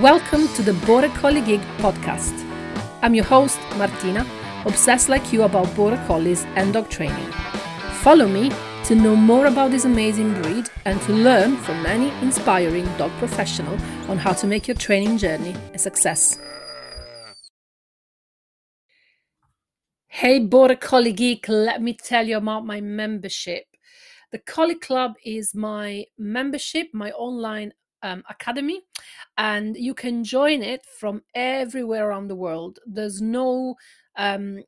Welcome to the Border Collie Geek podcast. I'm your host, Martina, obsessed like you about Border Collies and dog training. Follow me to know more about this amazing breed and to learn from many inspiring dog professional on how to make your training journey a success. Hey, Border Collie Geek, let me tell you about my membership. The Collie Club is my membership, my online um, academy, and you can join it from everywhere around the world. There's no um,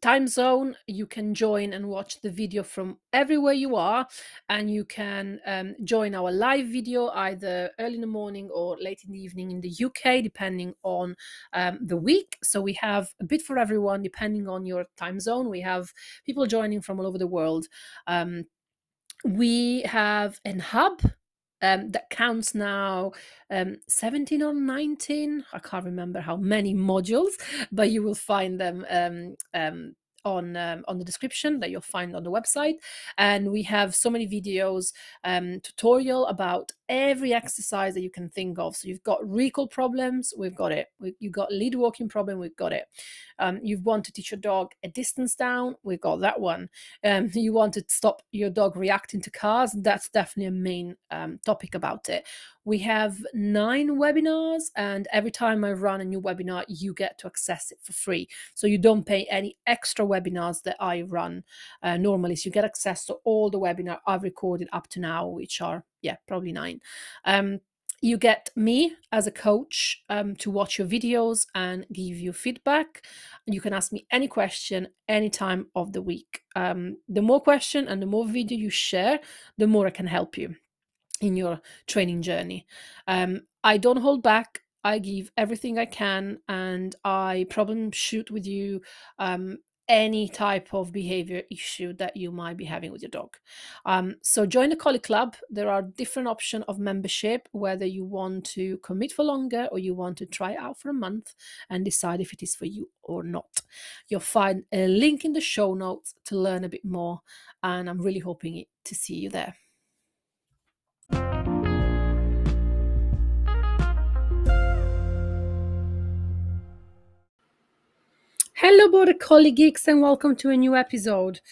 time zone. You can join and watch the video from everywhere you are, and you can um, join our live video either early in the morning or late in the evening in the UK, depending on um, the week. So we have a bit for everyone, depending on your time zone. We have people joining from all over the world. Um, we have an hub um, that counts now um, 17 or 19 i can't remember how many modules but you will find them um, um on um, on the description that you'll find on the website. And we have so many videos um, tutorial about every exercise that you can think of. So you've got recall problems we've got it. We, you've got lead walking problem we've got it. Um, you want to teach your dog a distance down we've got that one. Um, you want to stop your dog reacting to cars that's definitely a main um, topic about it. We have nine webinars, and every time I run a new webinar, you get to access it for free. So you don't pay any extra webinars that I run uh, normally. So you get access to all the webinar I've recorded up to now, which are, yeah, probably nine. Um, you get me as a coach um, to watch your videos and give you feedback. You can ask me any question any time of the week. Um, the more question and the more video you share, the more I can help you in your training journey. Um, I don't hold back. I give everything I can, and I problem shoot with you um, any type of behavior issue that you might be having with your dog. Um, so join the Collie Club. There are different options of membership, whether you want to commit for longer or you want to try out for a month and decide if it is for you or not. You'll find a link in the show notes to learn a bit more, and I'm really hoping to see you there. Hello, Border Collie Geeks, and welcome to a new episode.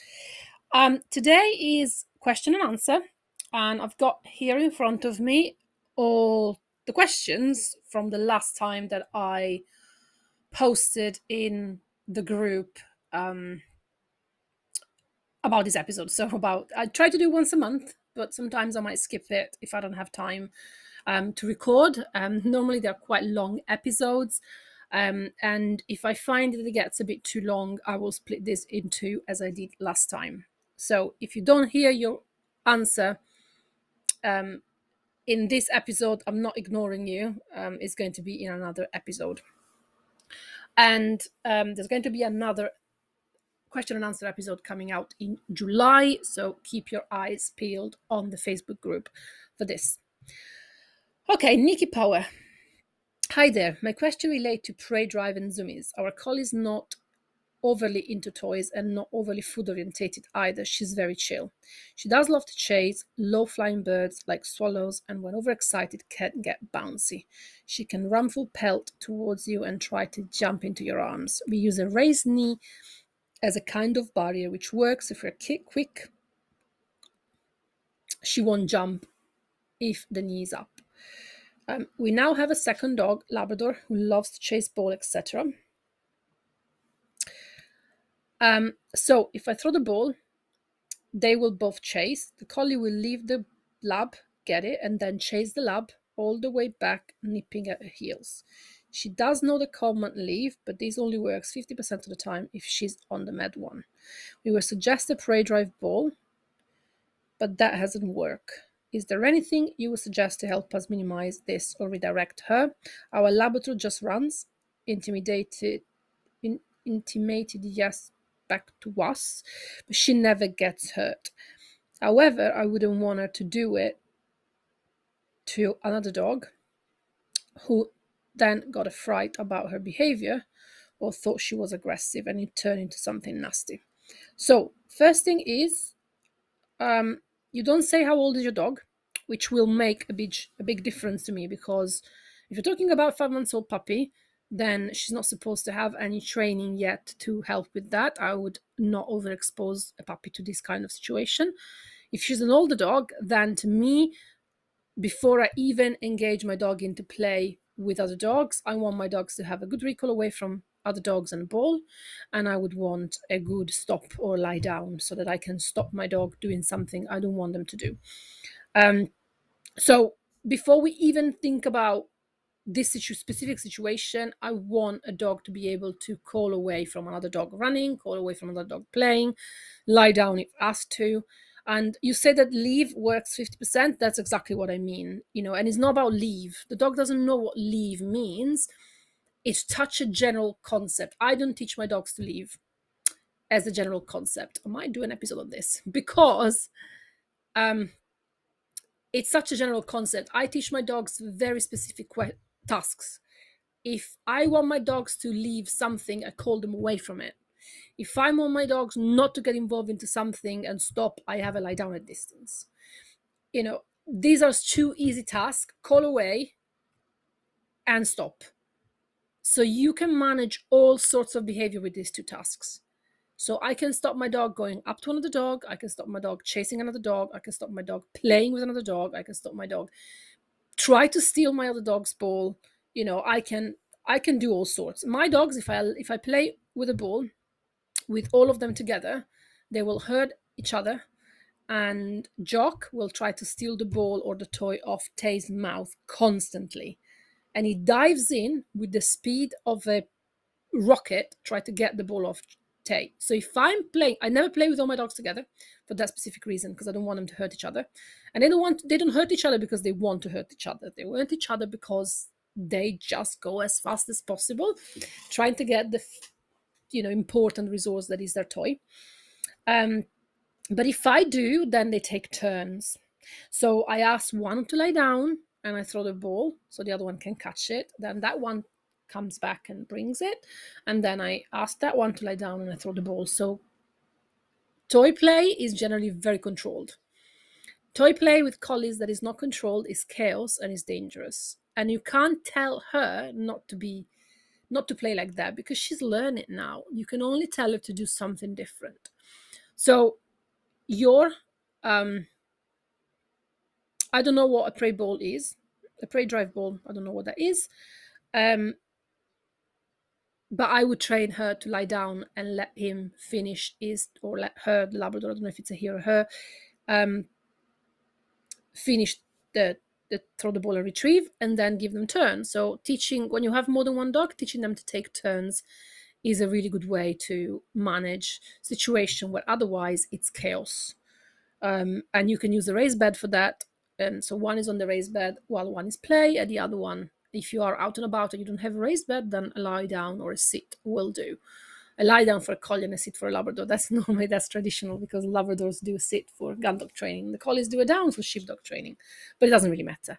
Um, today is question and answer, and I've got here in front of me all the questions from the last time that I posted in the group um, about this episode. So, about I try to do once a month, but sometimes I might skip it if I don't have time um, to record. Um, normally, they're quite long episodes. Um, and if I find that it gets a bit too long, I will split this into as I did last time. So if you don't hear your answer um, in this episode, I'm not ignoring you. Um, it's going to be in another episode. And um, there's going to be another question and answer episode coming out in July. So keep your eyes peeled on the Facebook group for this. Okay, Nikki Power. Hi there. My question relates to prey drive and zoomies. Our collie is not overly into toys and not overly food orientated either. She's very chill. She does love to chase low flying birds like swallows and when overexcited can get bouncy. She can run full pelt towards you and try to jump into your arms. We use a raised knee as a kind of barrier which works if we're quick. She won't jump if the knee is up. Um, we now have a second dog, Labrador, who loves to chase ball, etc. Um, so if I throw the ball, they will both chase. The collie will leave the lab, get it, and then chase the lab all the way back, nipping at her heels. She does know the command leave, but this only works 50% of the time if she's on the med one. We will suggest a prey drive ball, but that hasn't worked. Is there anything you would suggest to help us minimize this or redirect her? Our Labrador just runs, intimidated, in, intimated yes back to us, but she never gets hurt. However, I wouldn't want her to do it to another dog who then got a fright about her behavior or thought she was aggressive and it turned into something nasty. So, first thing is um, you don't say how old is your dog, which will make a big a big difference to me because If you're talking about five months old puppy, then she's not supposed to have any training yet to help with that. I would not overexpose a puppy to this kind of situation. If she's an older dog, then to me, before I even engage my dog into play with other dogs, I want my dogs to have a good recall away from other dogs and a ball. And I would want a good stop or lie down so that I can stop my dog doing something I don't want them to do. Um, so before we even think about this situ- specific situation, I want a dog to be able to call away from another dog running, call away from another dog playing, lie down if asked to. And you say that leave works 50%. That's exactly what I mean. You know, and it's not about leave. The dog doesn't know what leave means. It's such a general concept. I don't teach my dogs to leave as a general concept. I might do an episode on this because um, it's such a general concept. I teach my dogs very specific que- tasks. If I want my dogs to leave something, I call them away from it. If I want my dogs not to get involved into something and stop, I have a lie down at distance. You know, these are two easy tasks call away and stop. So you can manage all sorts of behavior with these two tasks. So I can stop my dog going up to another dog. I can stop my dog chasing another dog. I can stop my dog playing with another dog. I can stop my dog try to steal my other dog's ball. You know, I can I can do all sorts. My dogs, if I if I play with a ball, with all of them together, they will hurt each other, and Jock will try to steal the ball or the toy off Tay's mouth constantly, and he dives in with the speed of a rocket, try to get the ball off Tay. So if I'm playing, I never play with all my dogs together for that specific reason because I don't want them to hurt each other, and they don't want they don't hurt each other because they want to hurt each other. They hurt each other because they just go as fast as possible, trying to get the you know important resource that is their toy. Um, but if I do, then they take turns. So I ask one to lie down and I throw the ball so the other one can catch it. Then that one comes back and brings it. And then I ask that one to lie down and I throw the ball. So toy play is generally very controlled. Toy play with collies that is not controlled is chaos and is dangerous. And you can't tell her not to be not to play like that because she's learning now. You can only tell her to do something different. So your um I don't know what a prey ball is. A prey drive ball, I don't know what that is. Um but I would train her to lie down and let him finish his, or let her, the Labrador, I don't know if it's a he or her, um, finish the, the throw the ball and retrieve, and then give them turns. So teaching when you have more than one dog, teaching them to take turns is a really good way to manage situation where otherwise it's chaos. Um, and you can use a raised bed for that. Um, so one is on the raised bed while one is play, and the other one if you are out and about and you don't have a raised bed, then a lie down or a sit will do. A lie down for a collie and a sit for a Labrador. That's normally that's traditional because Labradors do sit for gun dog training. The collies do a down for sheep dog training, but it doesn't really matter.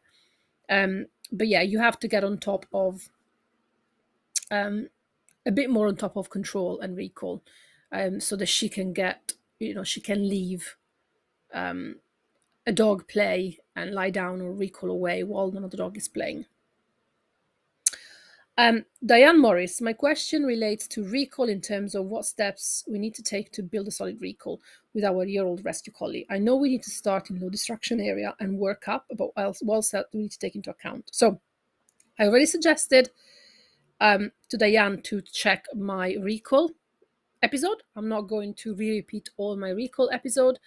Um, but yeah, you have to get on top of um, a bit more on top of control and recall, um, so that she can get you know she can leave um, a dog play and lie down or recall away while another dog is playing. Um, Diane Morris, my question relates to recall in terms of what steps we need to take to build a solid recall with our year-old rescue collie. I know we need to start in low distraction area and work up, but what else, we need to take into account? So I already suggested um, to Diane to check my recall episode. I'm not going to re-repeat all my recall episode.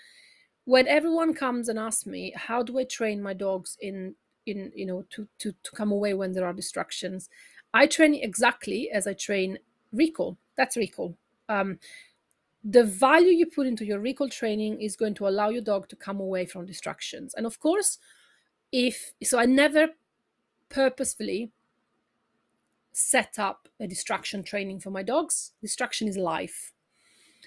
When everyone comes and asks me, how do I train my dogs in in you know to to to come away when there are distractions I train exactly as I train recall. That's recall. Um, the value you put into your recall training is going to allow your dog to come away from distractions. And of course, if so, I never purposefully set up a distraction training for my dogs. Distraction is life.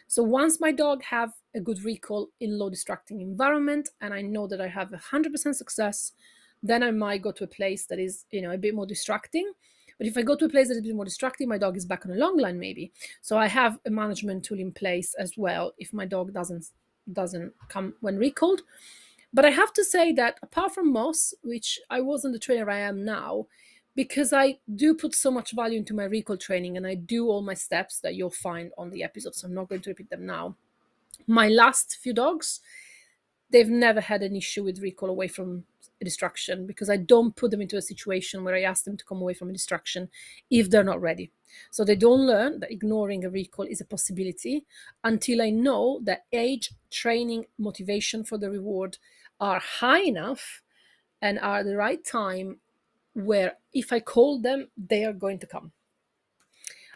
So once my dog have a good recall in low distracting environment and I know that I have 100% success, then I might go to a place that is, you know, a bit more distracting but if I go to a place that is a bit more distracting, my dog is back on a long line maybe. So I have a management tool in place as well if my dog doesn't doesn't come when recalled. But I have to say that apart from Moss, which I wasn't the trainer I am now, because I do put so much value into my recall training and I do all my steps that you'll find on the episode. So I'm not going to repeat them now. My last few dogs, they've never had an issue with recall away from a distraction because I don't put them into a situation where I ask them to come away from a distraction if they're not ready. So they don't learn that ignoring a recall is a possibility until I know that age, training, motivation for the reward are high enough and are the right time where if I call them, they are going to come.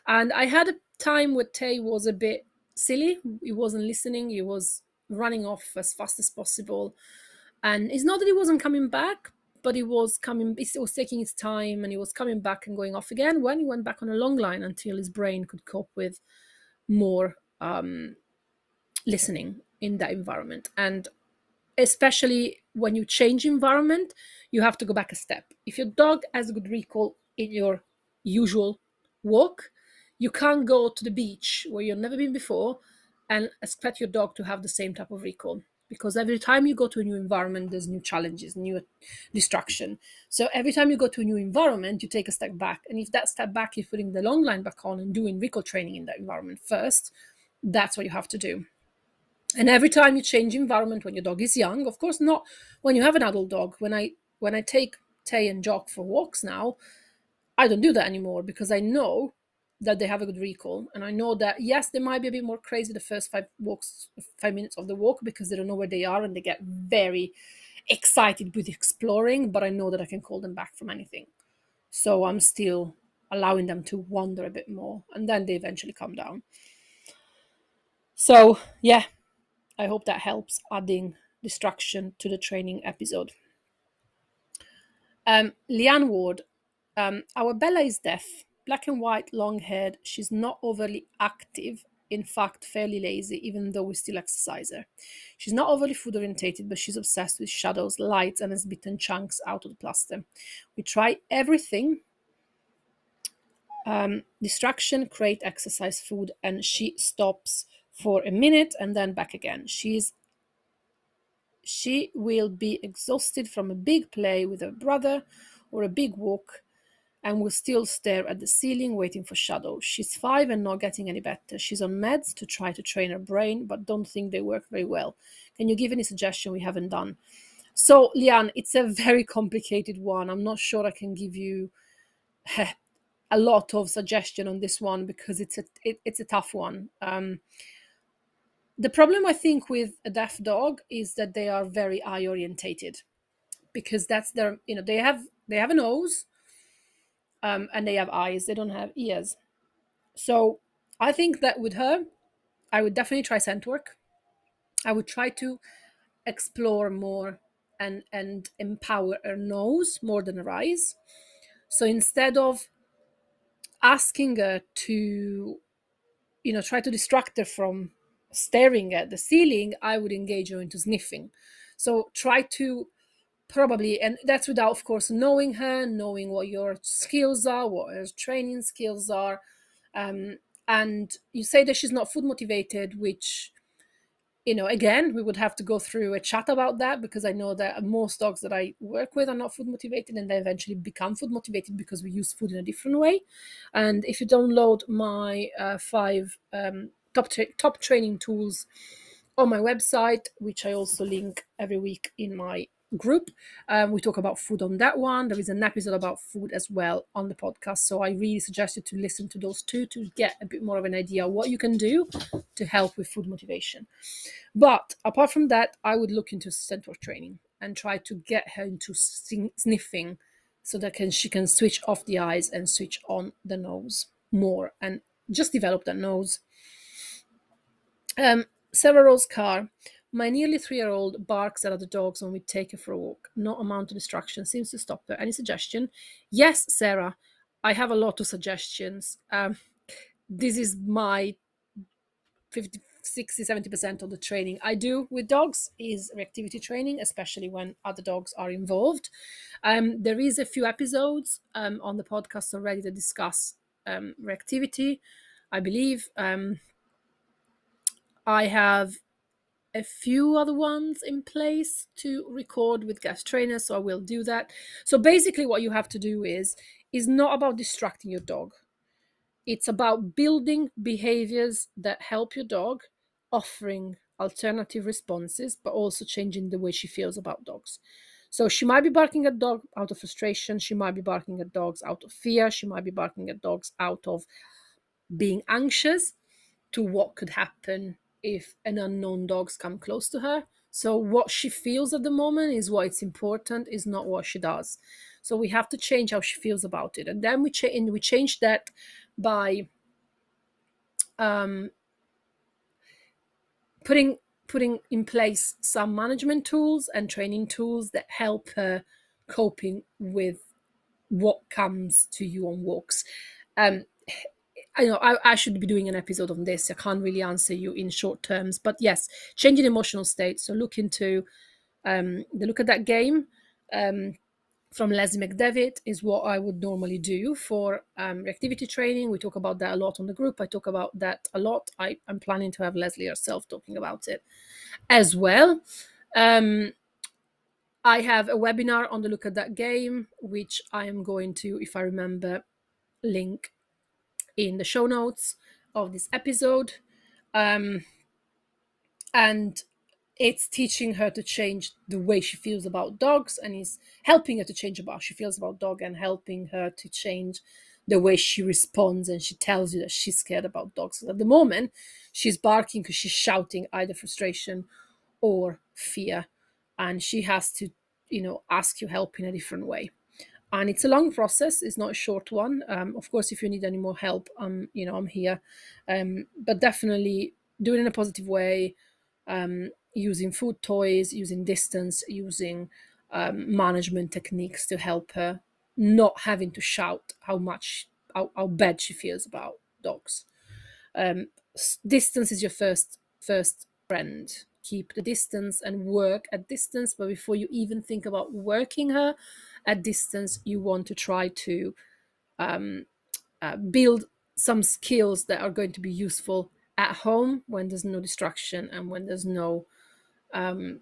And I had a time where Tay was a bit silly. He wasn't listening. He was running off as fast as possible. And it's not that he wasn't coming back, but he was coming, it was taking his time and he was coming back and going off again when he went back on a long line until his brain could cope with more um, listening in that environment. And especially when you change environment, you have to go back a step. If your dog has good recall in your usual walk, you can't go to the beach where you've never been before and expect your dog to have the same type of recall. Because every time you go to a new environment there's new challenges new distraction so every time you go to a new environment you take a step back. And if that step back you're putting the long line back on and doing recall training in that environment first that's what you have to do. And every time you change environment when your dog is young of course not when you have an adult dog. When i when i take tay and jock for walks now i don't do that anymore because i know that they have a good recall. And i know that yes they might be a bit more crazy the first five walks five minutes of the walk because they don't know where they are and they get very excited with exploring but i know that i can call them back from anything. So i'm still allowing them to wander a bit more and then they eventually come down. So yeah I hope that helps adding distraction to the training episode. Um, Leanne Ward, um, our Bella is deaf, black and white, long haired. She's not overly active, in fact, fairly lazy, even though we still exercise her. She's not overly food orientated, but she's obsessed with shadows, lights, and has bitten chunks out of the plaster. We try everything um, distraction, create exercise, food, and she stops for a minute and then back again. She's she will be exhausted from a big play with her brother or a big walk and will still stare at the ceiling waiting for shadow. She's five and not getting any better. She's on meds to try to train her brain, but don't think they work very well. Can you give any suggestion we haven't done? So, Leanne, it's a very complicated one. I'm not sure I can give you a lot of suggestion on this one because it's a it, it's a tough one. Um, the problem I think with a deaf dog is that they are very eye orientated because that's their you know they have they have a nose um, and they have eyes. They don't have ears. So I think that with her I would definitely try scent work. I would try to explore more and and empower her nose more than her eyes. So instead of asking her to you know try to distract her from staring at the ceiling, I would engage her into sniffing. So try to probably, and that's without, of course, knowing her, knowing what your skills are, what her training skills are. Um, and you say that she's not food motivated, which, you know, again, we would have to go through a chat about that because I know that most dogs that I work with are not food motivated and they eventually become food motivated because we use food in a different way. And if you download my uh, five um, top tra- top training tools on my website, which I also link every week in my group. Um, we talk about food on that one. There is an episode about food as well on the podcast. So I really suggest you to listen to those two to get a bit more of an idea what you can do to help with food motivation. But apart from that, I would look into central training and try to get her into sniffing so that can, she can switch off the eyes and switch on the nose more and just develop that nose um, Sarah Rose Carr. My nearly three year old barks at other dogs when we take her for a walk. No amount of distraction seems to stop her. Any suggestion? Yes, Sarah. I have a lot of suggestions. Um, this is my 50, 60, 70% of the training I do with dogs is reactivity training, especially when other dogs are involved. Um, there is a few episodes um, on the podcast already that discuss um, reactivity. I believe um, I have a few other ones in place to record with guest trainers, so I will do that. So basically, what you have to do is is not about distracting your dog. It's about building behaviors that help your dog, offering alternative responses, but also changing the way she feels about dogs. So she might be barking at dog out of frustration. She might be barking at dogs out of fear. She might be barking at dogs out of being anxious to what could happen if an unknown dogs come close to her. So what she feels at the moment is what's important, is not what she does. So we have to change how she feels about it, and then we change we change that by um, putting putting in place some management tools and training tools that help her coping with what comes to you on walks. Um, I know I, I should be doing an episode on this. I can't really answer you in short terms, but yes, changing emotional state. So look into um, the look at that game. Um, from Leslie McDevitt is what I would normally do for um, reactivity training. We talk about that a lot on the group. I talk about that a lot. I, am planning to have Leslie herself talking about it as well. Um, I have a webinar on the Look at That Game, which I am going to, if I remember, link in the show notes of this episode. Um, and it's teaching her to change the way she feels about dogs and is helping her to change about she feels about dog and helping her to change the way she responds and she tells you that she's scared about dogs. At the moment, she's barking because she's shouting either frustration or fear, and she has to, you know, ask you help in a different way. And it's a long process; it's not a short one. Um, of course, if you need any more help, um, you know, I'm here. Um, but definitely do it in a positive way. Um, using food toys, using distance, using um, management techniques to help her not having to shout how much how, how bad she feels about dogs. Um, distance is your first first friend. Keep the distance and work at distance. But before you even think about working her at distance, you want to try to um, uh, build some skills that are going to be useful at home when there's no distraction and when there's no um,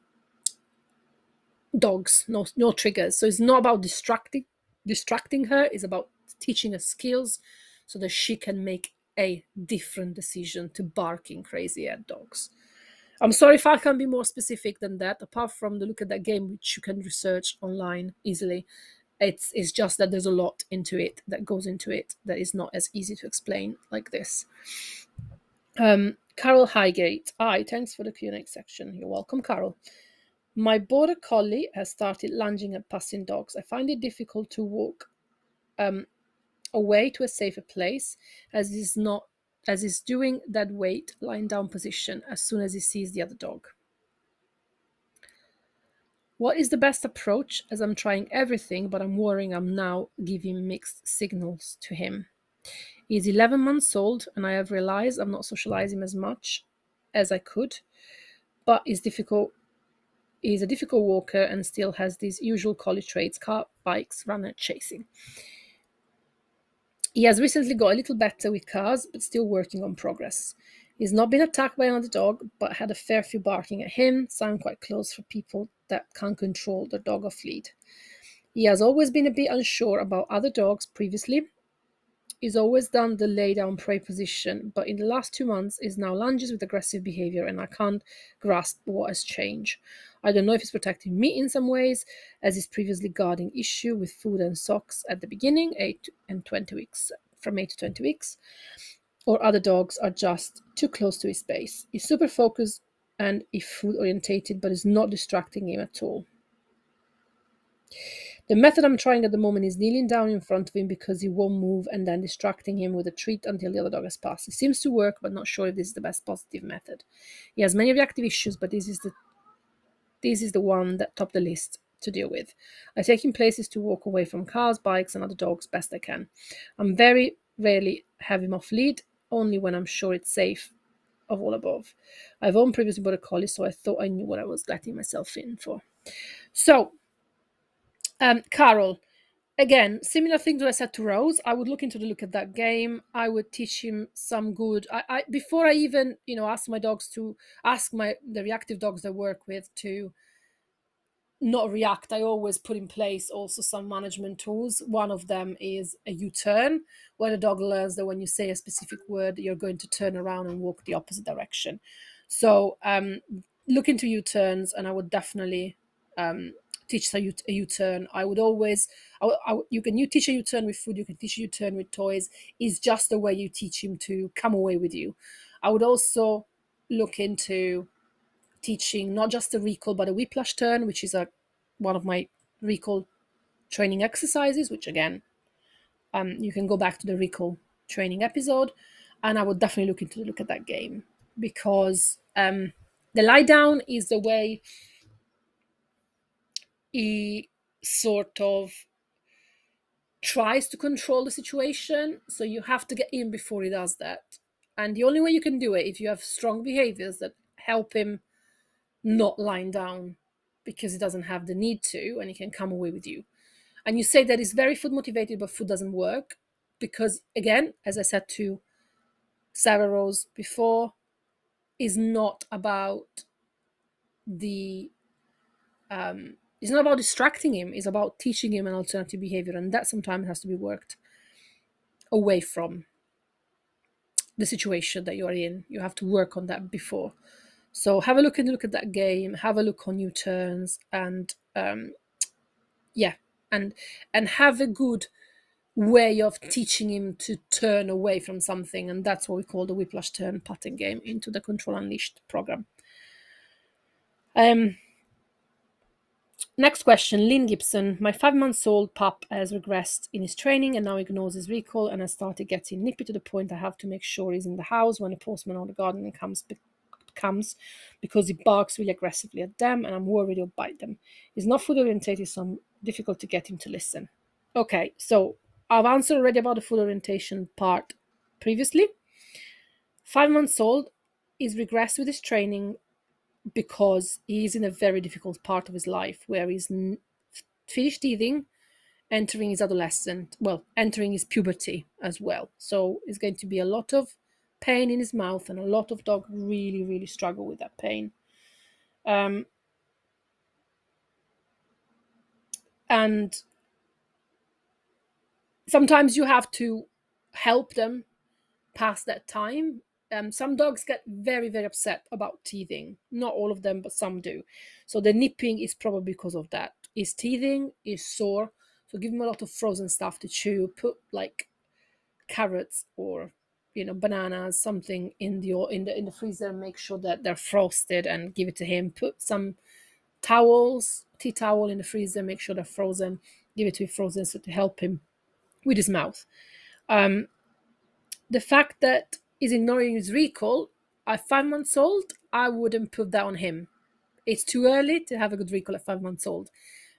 dogs, no no triggers. So it's not about distracting distracting her. It's about teaching her skills so that she can make a different decision to barking crazy at dogs. I'm sorry if I can't be more specific than that. Apart from the look at that game, which you can research online easily, it's it's just that there's a lot into it that goes into it that is not as easy to explain like this. Um, Carol Highgate. Hi, thanks for the Q&A section. You're welcome, Carol. My border collie has started lunging at passing dogs. I find it difficult to walk um, away to a safer place as it is not as he's doing that wait lying down position as soon as he sees the other dog. What is the best approach as I'm trying everything but I'm worrying I'm now giving mixed signals to him. He's 11 months old, and I have realized I'm not socializing as much as I could, but he's difficult. He's a difficult walker and still has these usual collie traits car, bikes, runner, chasing. He has recently got a little better with cars, but still working on progress. He's not been attacked by another dog, but had a fair few barking at him, so I'm quite close for people that can't control their dog off lead. He has always been a bit unsure about other dogs previously, He's always done the lay down prey position, but in the last two months is now lunges with aggressive behavior, and I can't grasp what has changed. I don't know if he's protecting me in some ways, as his previously guarding issue with food and socks at the beginning, 8 and 20 weeks, from 8 to 20 weeks, or other dogs are just too close to his space. He's super focused and if food orientated, but is not distracting him at all. The method I'm trying at the moment is kneeling down in front of him because he won't move and then distracting him with a treat until the other dog has passed. It seems to work, but not sure if this is the best positive method. He has many reactive issues, but this is the this is the one that top the list to deal with. I take him places to walk away from cars, bikes, and other dogs best I can. I'm very rarely have him off lead, only when I'm sure it's safe of all above. I've owned previously border collie, so I thought I knew what I was letting myself in for. So um, Carol, again, similar thing to I said to Rose. I would look into the look at that game. I would teach him some good. I, I before I even you know ask my dogs to ask my the reactive dogs I work with to not react. I always put in place also some management tools. One of them is a U-turn, where the dog learns that when you say a specific word, you're going to turn around and walk the opposite direction. So um, look into U-turns, and I would definitely um, teach a U- a U-turn. I would always, I, I, you can you teach a U-turn with food, you can teach a U-turn with toys. Is just the way you teach him to come away with you. I would also look into teaching not just the recall but a whiplash turn, which is a one of my recall training exercises. Which again, um, you can go back to the recall training episode, and I would definitely look into look at that game because um, the lie down is the way he sort of tries to control the situation. So you have to get in before he does that. And the only way you can do it if you have strong behaviors that help him not lying down because he doesn't have the need to and he can come away with you. And you say that he's very food motivated, but food doesn't work because, again, as I said to Sarah Rose before, is not about the um, it's not about distracting him it's about teaching him an alternative behavior and that sometimes has to be worked away from the situation that you're in. You have to work on that before. So have a look and look at that game have a look on U-turns and um, yeah and and have a good way of teaching him to turn away from something and that's what we call the whiplash turn pattern game into the control unleashed program. Um Next question, Lynn Gibson. My five months old pup has regressed in his training and now ignores his recall and has started getting nippy to the point I have to make sure he's in the house when a postman or the gardener comes comes because he barks really aggressively at them and I'm worried he'll bite them. He's not food orientated, so I'm difficult to get him to listen. Okay, so I've answered already about the food orientation part previously. Five months old, is regressed with his training because he's in a very difficult part of his life where he's finished teething, entering his adolescent, well, entering his puberty as well. So it's going to be a lot of pain in his mouth, and a lot of dogs really, really struggle with that pain. Um, and sometimes you have to help them pass that time um, some dogs get very very upset about teething. Not all of them but some do. So the nipping is probably because of that. Is teething is sore so give them a lot of frozen stuff to chew put like carrots or you know bananas something in the in the in the freezer make sure that they're frosted and give it to him. Put some towels tea towel in the freezer make sure they're frozen give it to him frozen so to help him with his mouth. Um, the fact that is ignoring his recall at five months old, I wouldn't put that on him. It's too early to have a good recall at five months old.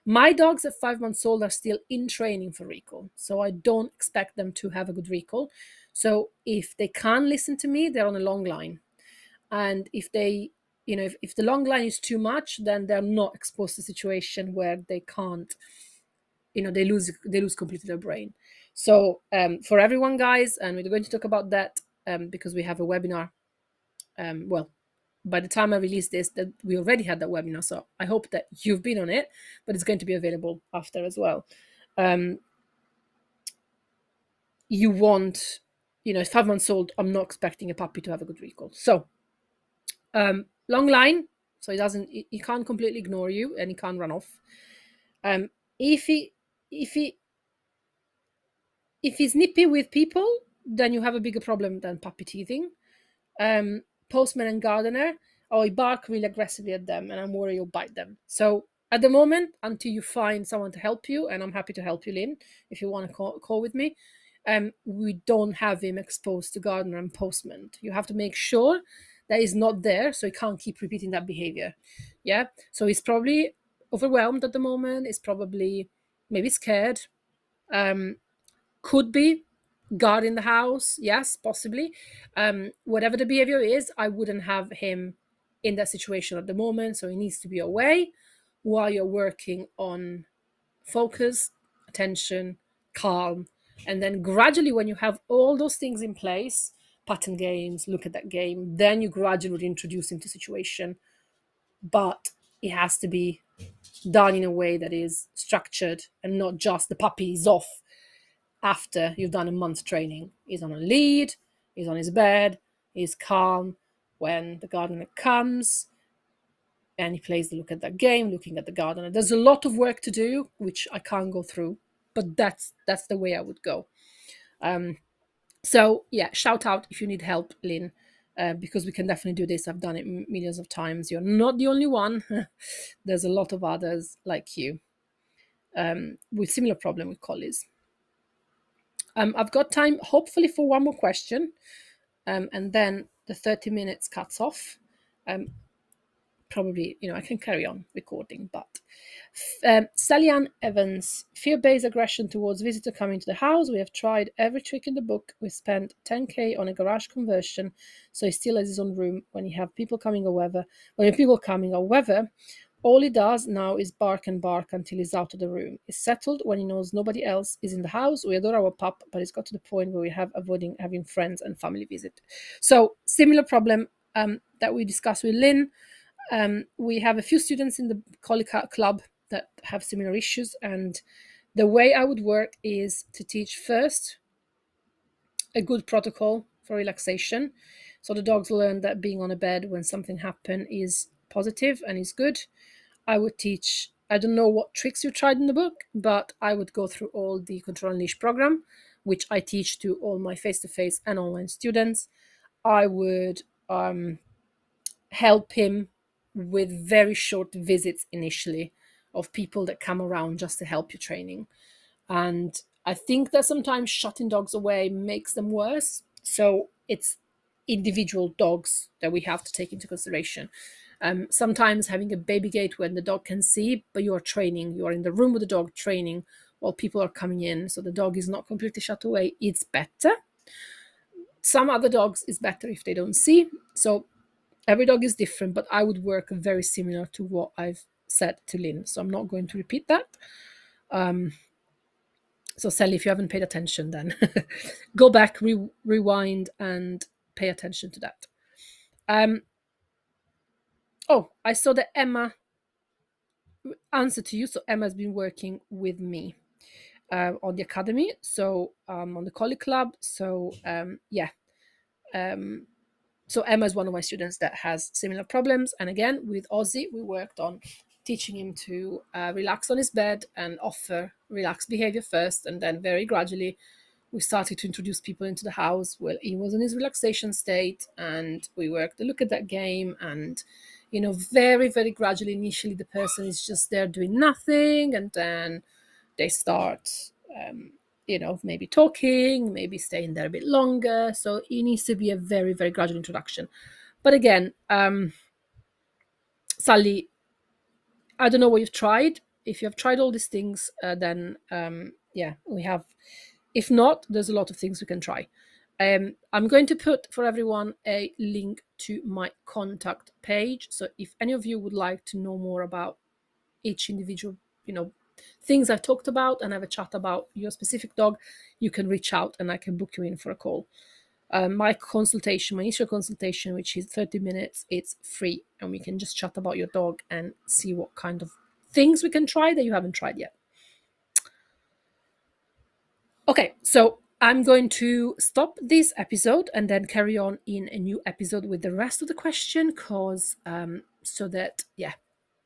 My dogs at five months old are still in training for recall, so I don't expect them to have a good recall. So if they can't listen to me, they're on a long line. And if they, you know, if, if the long line is too much, then they're not exposed to a situation where they can't, you know, they lose they lose completely their brain. So um, for everyone, guys, and we're going to talk about that um, because we have a webinar. Um, well, by the time I release this, that we already had that webinar. So I hope that you've been on it, but it's going to be available after as well. Um, you want, you know, five months old. I'm not expecting a puppy to have a good recall. So, um, long line. So he doesn't, he, can't completely ignore you, and he can't run off. Um, if he, if he, if he's nippy with people, then you have a bigger problem than puppy teething. Um, postman and gardener, oh, I bark really aggressively at them and I'm worried you'll bite them. So at the moment, until you find someone to help you, and I'm happy to help you, Lynn, if you want to call, call with me, um, we don't have him exposed to gardener and postman. You have to make sure that he's not there so he can't keep repeating that behavior. Yeah. So he's probably overwhelmed at the moment, he's probably maybe scared. Um, could be guard in the house yes possibly um whatever the behavior is i wouldn't have him in that situation at the moment so he needs to be away while you're working on focus attention, calm. And then gradually, when you have all those things in place, pattern games, look at that game, then you gradually introduce him to situation. But it has to be done in a way that is structured and not just the puppy is off after you've done a month training. He's on a lead, he's on his bed, he's calm when the gardener comes and he plays the look at that game, looking at the gardener. There's a lot of work to do, which I can't go through, but that's that's the way I would go. Um, so yeah, shout out if you need help, Lynn, uh, because we can definitely do this. I've done it millions of times. You're not the only one. There's a lot of others like you um, with similar problem with collies. Um, I've got time, hopefully, for one more question, um, and then the 30 minutes cuts off. Um, probably, you know, I can carry on recording, but um, Sally Ann Evans, fear-based aggression towards visitor coming to the house. We have tried every trick in the book. We spent 10k on a garage conversion, so he still has his own room when he have people coming. or However, when people coming, or however, all he does now is bark and bark until he's out of the room. He's settled when he knows nobody else is in the house. We adore our pup, but it's got to the point where we have avoiding having friends and family visit. So similar problem um, that we discussed with Lynn. Um, we have a few students in the Collie Club that have similar issues, and the way I would work is to teach first a good protocol for relaxation. So the dogs learn that being on a bed when something happen is positive and is good. I would teach, I don't know what tricks you tried in the book, but I would go through all the Control Unleashed program, which I teach to all my face to face and online students. I would um, help him with very short visits initially of people that come around just to help your training. And I think that sometimes shutting dogs away makes them worse. So it's individual dogs that we have to take into consideration. Um, sometimes having a baby gate when the dog can see, but you are training, you are in the room with the dog training while people are coming in, so the dog is not completely shut away. It's better. Some other dogs is better if they don't see. So every dog is different, but I would work very similar to what I've said to Lynn. So I'm not going to repeat that. Um, so Sally, if you haven't paid attention, then go back, re- rewind, and pay attention to that. Um, Oh, I saw that Emma answer to you. So Emma's been working with me uh, on the academy, so um, on the Collie Club. So um, yeah, um, so Emma is one of my students that has similar problems. And again, with Ozzy, we worked on teaching him to uh, relax on his bed and offer relaxed behavior first, and then very gradually we started to introduce people into the house. Well, he was in his relaxation state, and we worked to look at that game and you know, very, very gradually, initially, the person is just there doing nothing, and then they start, um, you know, maybe talking, maybe staying there a bit longer. So it needs to be a very, very gradual introduction. But again, um, Sally, I don't know what you've tried. If you have tried all these things, uh, then um, yeah, we have. If not, there's a lot of things we can try. Um, I'm going to put for everyone a link to my contact page. So if any of you would like to know more about each individual, you know, things I've talked about and have a chat about your specific dog, you can reach out and I can book you in for a call. Um, my consultation, my initial consultation, which is 30 minutes, it's free and we can just chat about your dog and see what kind of things we can try that you haven't tried yet. Okay, so I'm going to stop this episode and then carry on in a new episode with the rest of the question cause um so that yeah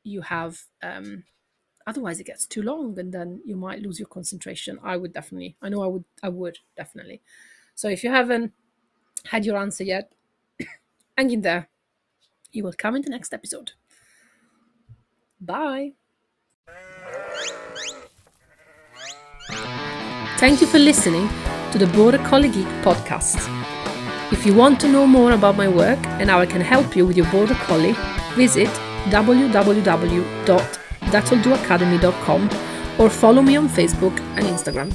you have um otherwise it gets too long and then you might lose your concentration. I would definitely i know i would i would definitely. So if you haven't had your answer yet hang in there. You will come in the next episode. Bye. Thank you for listening to the Border Collie Geek podcast. If you want to know more about my work and how I can help you with your Border Collie, visit www.that'lldoacademy.com or follow me on Facebook and Instagram.